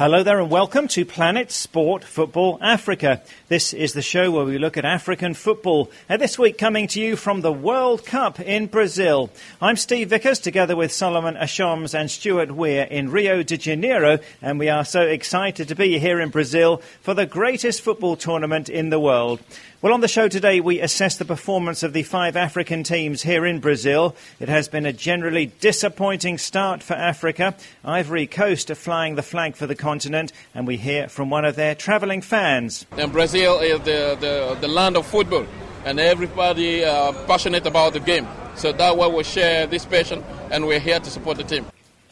Hello there and welcome to Planet Sport Football Africa. This is the show where we look at African football. And this week coming to you from the World Cup in Brazil. I'm Steve Vickers together with Solomon Ashoms and Stuart Weir in Rio de Janeiro and we are so excited to be here in Brazil for the greatest football tournament in the world. Well, on the show today, we assess the performance of the five African teams here in Brazil. It has been a generally disappointing start for Africa. Ivory Coast are flying the flag for the continent, and we hear from one of their travelling fans. And Brazil is the, the, the land of football, and everybody uh, passionate about the game. So that's why we share this passion, and we're here to support the team.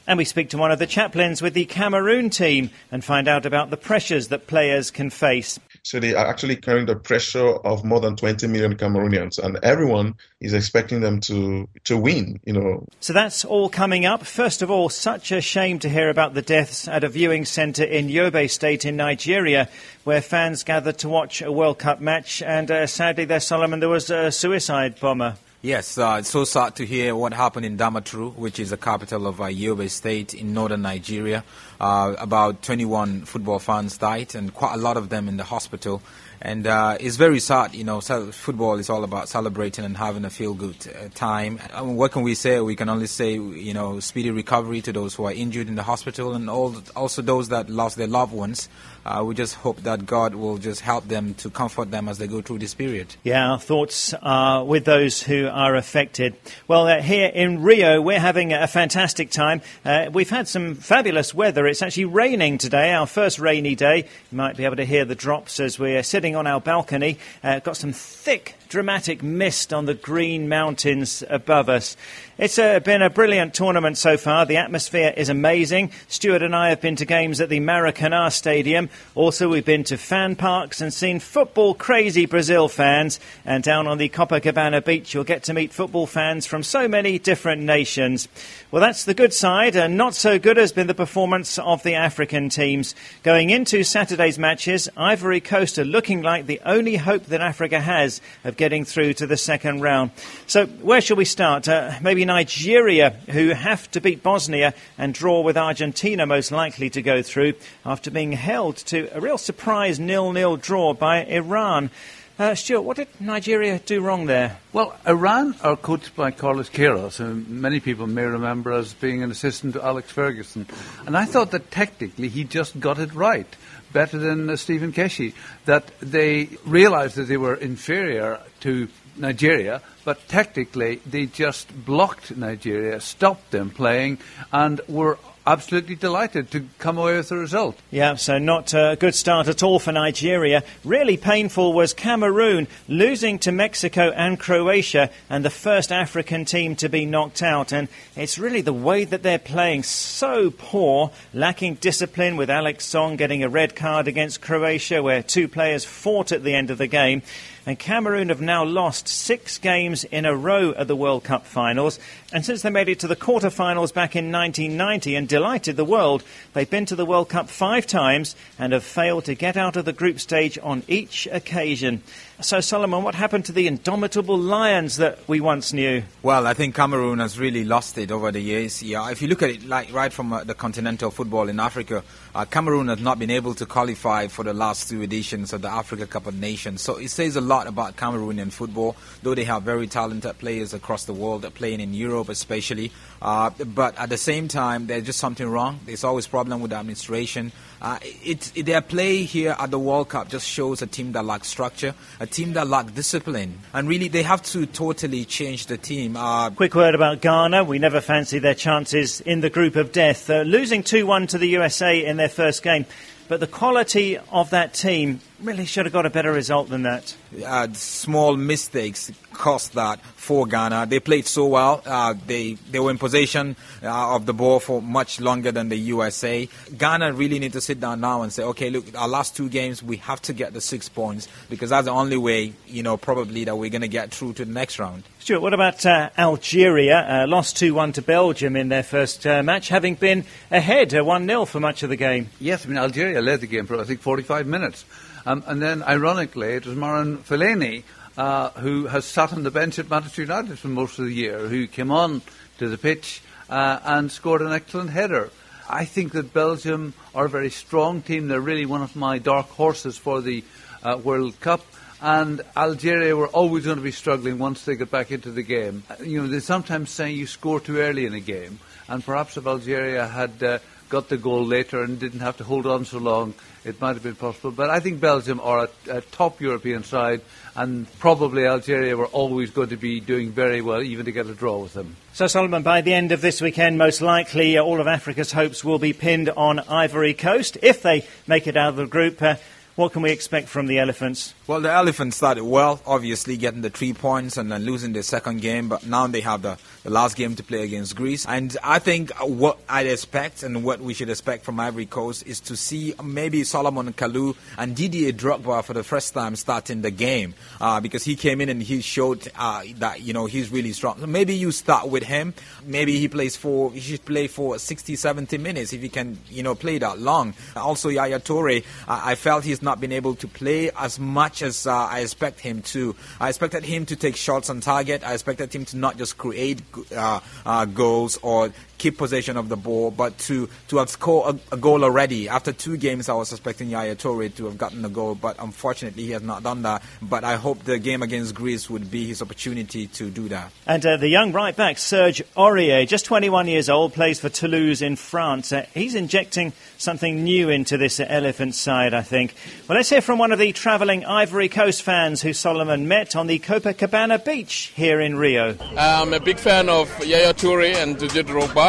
And we speak to one of the chaplains with the Cameroon team and find out about the pressures that players can face. So they are actually carrying the pressure of more than 20 million Cameroonians, and everyone is expecting them to to win. You know. So that's all coming up. First of all, such a shame to hear about the deaths at a viewing centre in Yobe State in Nigeria, where fans gathered to watch a World Cup match, and uh, sadly, there, Solomon, there was a suicide bomber. Yes, uh, it's so sad to hear what happened in Damaturu, which is the capital of uh, Yobe State in northern Nigeria. Uh, about 21 football fans died, and quite a lot of them in the hospital. And uh, it's very sad, you know. Football is all about celebrating and having a feel-good uh, time. I mean, what can we say? We can only say, you know, speedy recovery to those who are injured in the hospital, and all, also those that lost their loved ones. Uh, we just hope that God will just help them to comfort them as they go through this period. Yeah, our thoughts are with those who are affected. Well, uh, here in Rio, we're having a fantastic time. Uh, we've had some fabulous weather. It's actually raining today, our first rainy day. You might be able to hear the drops as we're sitting on our balcony. Uh, got some thick dramatic mist on the green mountains above us. It's uh, been a brilliant tournament so far. The atmosphere is amazing. Stuart and I have been to games at the Maracanã Stadium. Also, we've been to fan parks and seen football crazy Brazil fans. And down on the Copacabana beach, you'll get to meet football fans from so many different nations. Well, that's the good side, and not so good has been the performance of the African teams. Going into Saturday's matches, Ivory Coast are looking like the only hope that Africa has of getting through to the second round. So, where shall we start? Uh, maybe Nigeria, who have to beat Bosnia and draw with Argentina, most likely to go through after being held to a real surprise nil-nil draw by Iran. Uh, Stuart, what did Nigeria do wrong there? Well, Iran are coached by Carlos Queiroz, who many people may remember as being an assistant to Alex Ferguson. And I thought that technically he just got it right better than uh, Stephen Keshi, that they realized that they were inferior to Nigeria, but tactically they just blocked Nigeria, stopped them playing, and were absolutely delighted to come away with the result. Yeah, so not a good start at all for Nigeria. Really painful was Cameroon losing to Mexico and Croatia and the first African team to be knocked out. And it's really the way that they're playing so poor, lacking discipline with Alex Song getting a red card against Croatia where two players fought at the end of the game. And Cameroon have now lost six games in a row at the World Cup finals. And since they made it to the quarter-finals back in 1990 and delighted the world, they've been to the World Cup five times and have failed to get out of the group stage on each occasion. So, Solomon, what happened to the indomitable lions that we once knew? Well, I think Cameroon has really lost it over the years. Yeah, if you look at it like right from uh, the continental football in Africa, uh, Cameroon has not been able to qualify for the last two editions of the Africa Cup of Nations. So it says a lot about Cameroonian football, though they have very talented players across the world playing in Europe, especially. Uh, but at the same time, there's just something wrong. There's always problem with the administration. Uh, it, it, their play here at the World Cup just shows a team that lacks structure, a team that lacks discipline, and really they have to totally change the team. Uh, Quick word about Ghana. We never fancy their chances in the group of death. Uh, losing 2 1 to the USA in their first game. But the quality of that team really should have got a better result than that. Uh, small mistakes cost that for Ghana. They played so well. Uh, they they were in possession uh, of the ball for much longer than the USA. Ghana really need to sit down now and say, okay, look, our last two games we have to get the six points because that's the only way, you know, probably that we're going to get through to the next round. Stuart, what about uh, Algeria? Uh, lost 2 1 to Belgium in their first uh, match, having been ahead 1 0 for much of the game. Yes, I mean, Algeria led the game for, I think, 45 minutes. Um, and then, ironically, it was Marouane Fellaini uh, who has sat on the bench at Manchester United for most of the year, who came on to the pitch uh, and scored an excellent header. I think that Belgium are a very strong team. They're really one of my dark horses for the uh, World Cup. And Algeria were always going to be struggling once they get back into the game. You know, they sometimes say you score too early in a game, and perhaps if Algeria had uh, got the goal later and didn't have to hold on so long, it might have been possible. But I think Belgium are a, a, top European side, and probably Algeria were always going to be doing very well, even to get a draw with them. So, Solomon, by the end of this weekend, most likely uh, all of Africa's hopes will be pinned on Ivory Coast. If they make it out of the group, uh, what can we expect from the Elephants? Well, the Elephants started well, obviously getting the three points and then losing their second game, but now they have the, the last game to play against Greece. And I think what I'd expect and what we should expect from Ivory Coast is to see maybe Salomon Kalou and Didier Drogba for the first time starting the game uh, because he came in and he showed uh, that you know he's really strong. So maybe you start with him. Maybe he plays for he should play for 60, 70 minutes if he can you know play that long. Also, Yaya Toure, I felt he's not been able to play as much as uh, I expect him to. I expected him to take shots on target. I expected him to not just create uh, uh, goals or keep possession of the ball, but to to have scored a, a, goal already. After two games, I was expecting Yaya Toure to have gotten a goal, but unfortunately, he has not done that. But I hope the game against Greece would be his opportunity to do that. And uh, the young right back, Serge Aurier, just 21 years old, plays for Toulouse in France. Uh, he's injecting something new into this elephant side, I think. Well, let's hear from one of the travelling Ivory Coast fans who Solomon met on the Copacabana beach here in Rio. I'm a big fan of Yaya Toure and Didier Drogba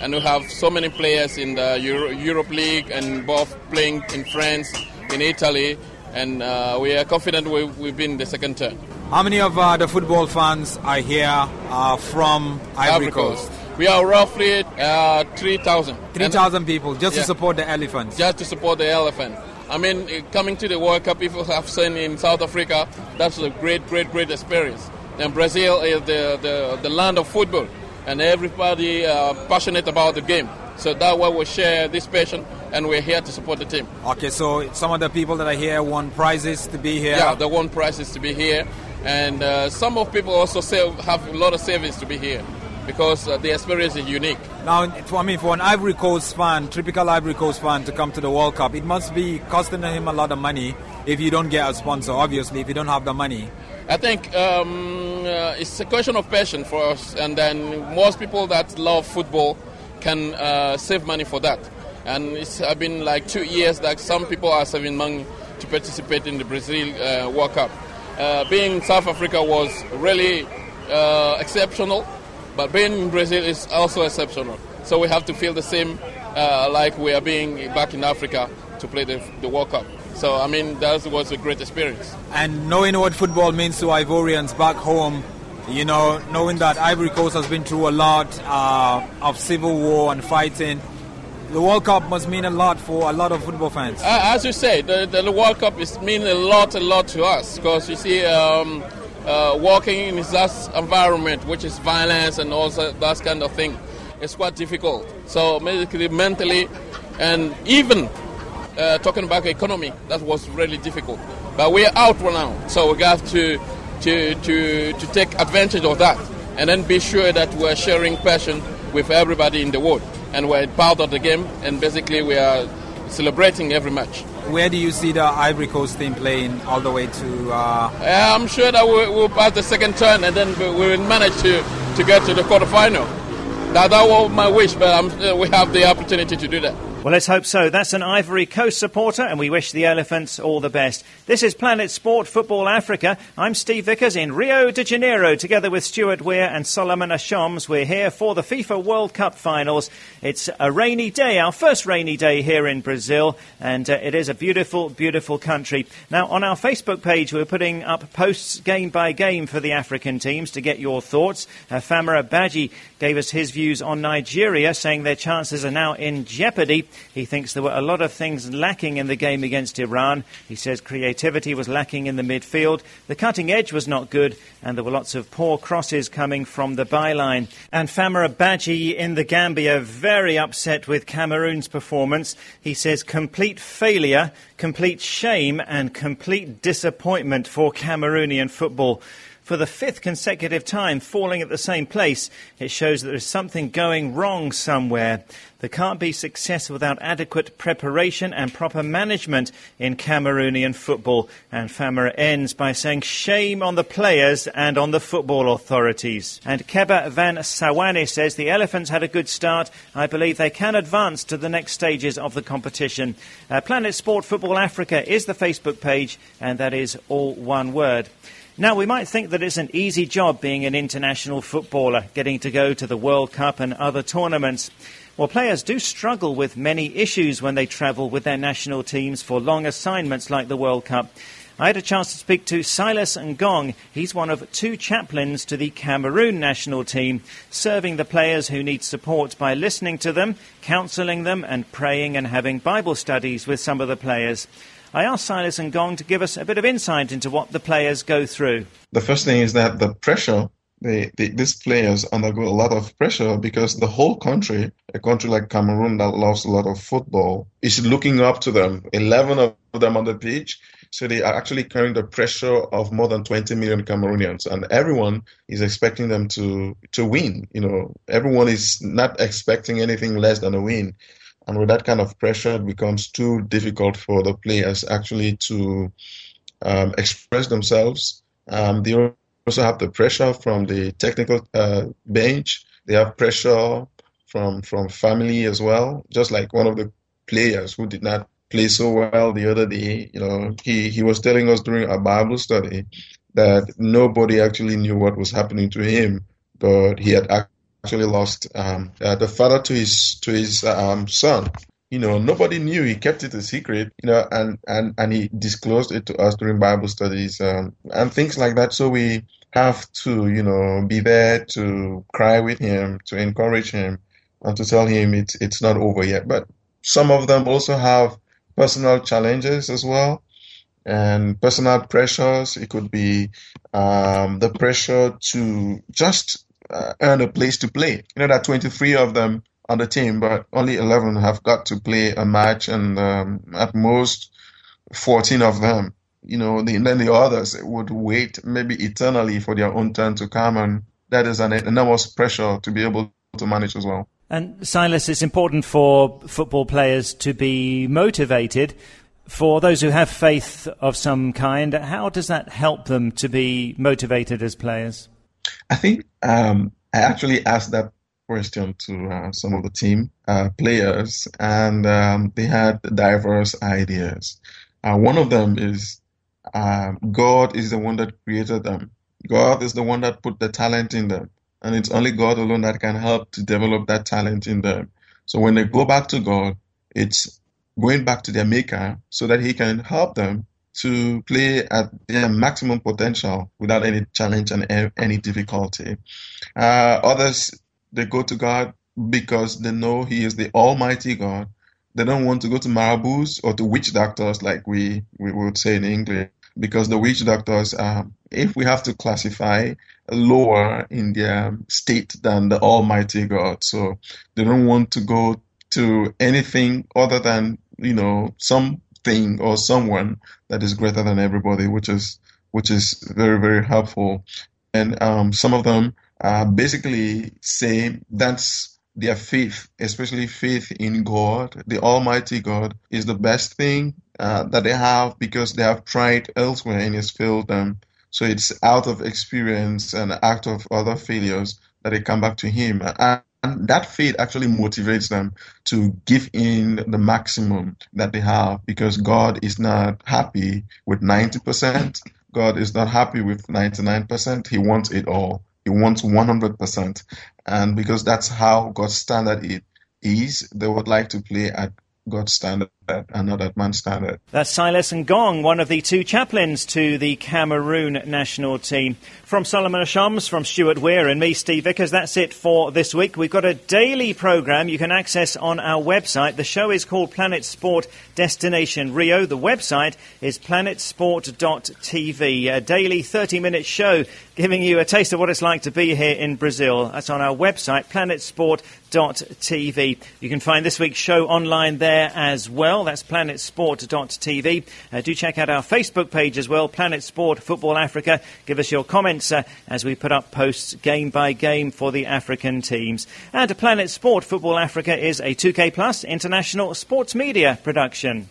and we have so many players in the Euro- Europe League and both playing in France, in Italy, and uh, we are confident we, will be in the second turn. How many of uh, the football fans are here uh, from Ivory, Coast? We are roughly uh, 3,000. 3,000 people just yeah, to support the elephants? Just to support the elephant. I mean, coming to the World Cup, people have seen in South Africa, that's a great, great, great experience. And Brazil is the, the, the land of football and everybody uh, passionate about the game. So that way we share this passion and we're here to support the team. Okay, so some of the people that are here won prizes to be here? Yeah, they won prizes to be here. And uh, some of people also say, have a lot of savings to be here because uh, the experience is unique. Now, for, I mean, for an Ivory Coast fan, typical Ivory Coast fan to come to the World Cup, it must be costing him a lot of money if you don't get a sponsor, obviously, if you don't have the money. I think um, uh, it's a question of passion for us, and then most people that love football can uh, save money for that. And it's been like two years that some people are saving money to participate in the Brazil uh, World Cup. Uh, being South Africa was really uh, exceptional, but being in Brazil is also exceptional. So we have to feel the same uh, like we are being back in Africa to play the, the World Cup. So, I mean, that was a great experience. And knowing what football means to Ivorians back home, you know, knowing that Ivory Coast has been through a lot uh, of civil war and fighting, the World Cup must mean a lot for a lot of football fans. Uh, as you say, the, the, World Cup is mean a lot, a lot to us because you see, um, uh, walking in this environment, which is violence and also that kind of thing, it's quite difficult. So, basically, mentally, and even uh, talking about economy, that was really difficult. But we're out now, so we have to, to, to, to take advantage of that and then be sure that we're sharing passion with everybody in the world. And we're part of the game, and basically we are celebrating every match. Where do you see the Ivory Coast team playing all the way to? Uh... I'm sure that we'll, we'll pass the second turn and then we will manage to, to get to the quarterfinal. That, that was my wish, but uh, we have the opportunity to do that. Well, let's hope so. That's an Ivory Coast supporter, and we wish the Elephants all the best. This is Planet Sport Football Africa. I'm Steve Vickers in Rio de Janeiro, together with Stuart Weir and Solomon Ashoms. We're here for the FIFA World Cup finals. It's a rainy day, our first rainy day here in Brazil, and uh, it is a beautiful, beautiful country. Now, on our Facebook page, we're putting up posts game by game for the African teams to get your thoughts. Uh, Famara Badji gave us his views on Nigeria, saying their chances are now in jeopardy. He thinks there were a lot of things lacking in the game against Iran. He says creativity was lacking in the midfield, the cutting edge was not good, and there were lots of poor crosses coming from the byline. And Famara Badji in the Gambia, very upset with Cameroon's performance. He says complete failure, complete shame, and complete disappointment for Cameroonian football. For the fifth consecutive time falling at the same place. It shows that there is something going wrong somewhere. There can't be success without adequate preparation and proper management in Cameroonian football. And Famara ends by saying shame on the players and on the football authorities. And Keba Van Sawane says the Elephants had a good start. I believe they can advance to the next stages of the competition. Uh, Planet Sport Football Africa is the Facebook page, and that is all one word. Now, we might think that it's an easy job being an international footballer, getting to go to the World Cup and other tournaments. Well, players do struggle with many issues when they travel with their national teams for long assignments like the World Cup. I had a chance to speak to Silas Ngong. He's one of two chaplains to the Cameroon national team, serving the players who need support by listening to them, counselling them, and praying and having Bible studies with some of the players. I asked Silas Ngong to give us a bit of insight into what the players go through. The first thing is that the pressure they, they, these players undergo a lot of pressure because the whole country, a country like Cameroon that loves a lot of football, is looking up to them. 11 of them on the pitch. So they are actually carrying the pressure of more than 20 million Cameroonians, and everyone is expecting them to to win. You know, everyone is not expecting anything less than a win, and with that kind of pressure, it becomes too difficult for the players actually to um, express themselves. Um, they also have the pressure from the technical uh, bench. They have pressure from from family as well. Just like one of the players who did not play so well the other day, you know, he he was telling us during our Bible study that nobody actually knew what was happening to him, but he had actually lost um, uh, the father to his to his um, son. You know, nobody knew. He kept it a secret. You know, and and and he disclosed it to us during Bible studies um, and things like that. So we have to, you know, be there to cry with him, to encourage him, and to tell him it's it's not over yet. But some of them also have personal challenges as well and personal pressures. It could be um, the pressure to just uh, earn a place to play. You know, that 23 of them on the team, but only 11 have got to play a match, and um, at most 14 of them. You know, the, then the others would wait maybe eternally for their own turn to come, and that is an enormous pressure to be able to manage as well. And Silas, it's important for football players to be motivated. For those who have faith of some kind, how does that help them to be motivated as players? I think um, I actually asked that question to uh, some of the team uh, players, and um, they had diverse ideas. Uh, one of them is um, God is the one that created them. God is the one that put the talent in them. And it's only God alone that can help to develop that talent in them. So when they go back to God, it's going back to their maker so that he can help them to play at their maximum potential without any challenge and any difficulty. Uh, others, they go to God because they know he is the almighty God. They don't want to go to marabouts or to witch doctors like we, we would say in English because the witch doctors, um, if we have to classify lower in their state than the Almighty God. So they don't want to go to anything other than, you know, something or someone that is greater than everybody, which is which is very, very helpful. And um, some of them uh, basically say that's their faith, especially faith in God, the Almighty God, is the best thing uh, that they have because they have tried elsewhere and it's failed them. So it's out of experience and out of other failures that they come back to Him. And that faith actually motivates them to give in the maximum that they have because God is not happy with 90%. God is not happy with 99%. He wants it all. He wants 100%. And because that's how God's standard is, they would like to play at God's standard at man's standard. That's Silas Ngong, one of the two chaplains to the Cameroon national team. From Solomon Ashoms, from Stuart Weir, and me, Steve Vickers, that's it for this week. We've got a daily programme you can access on our website. The show is called Planet Sport Destination Rio. The website is planetsport.tv, a daily 30 minute show giving you a taste of what it's like to be here in Brazil. That's on our website, planetsport.tv. You can find this week's show online there as well. Well. That's planetsport.tv. Uh, do check out our Facebook page as well, Planet Sport Football Africa. Give us your comments uh, as we put up posts game by game for the African teams. And Planet Sport Football Africa is a 2K Plus international sports media production.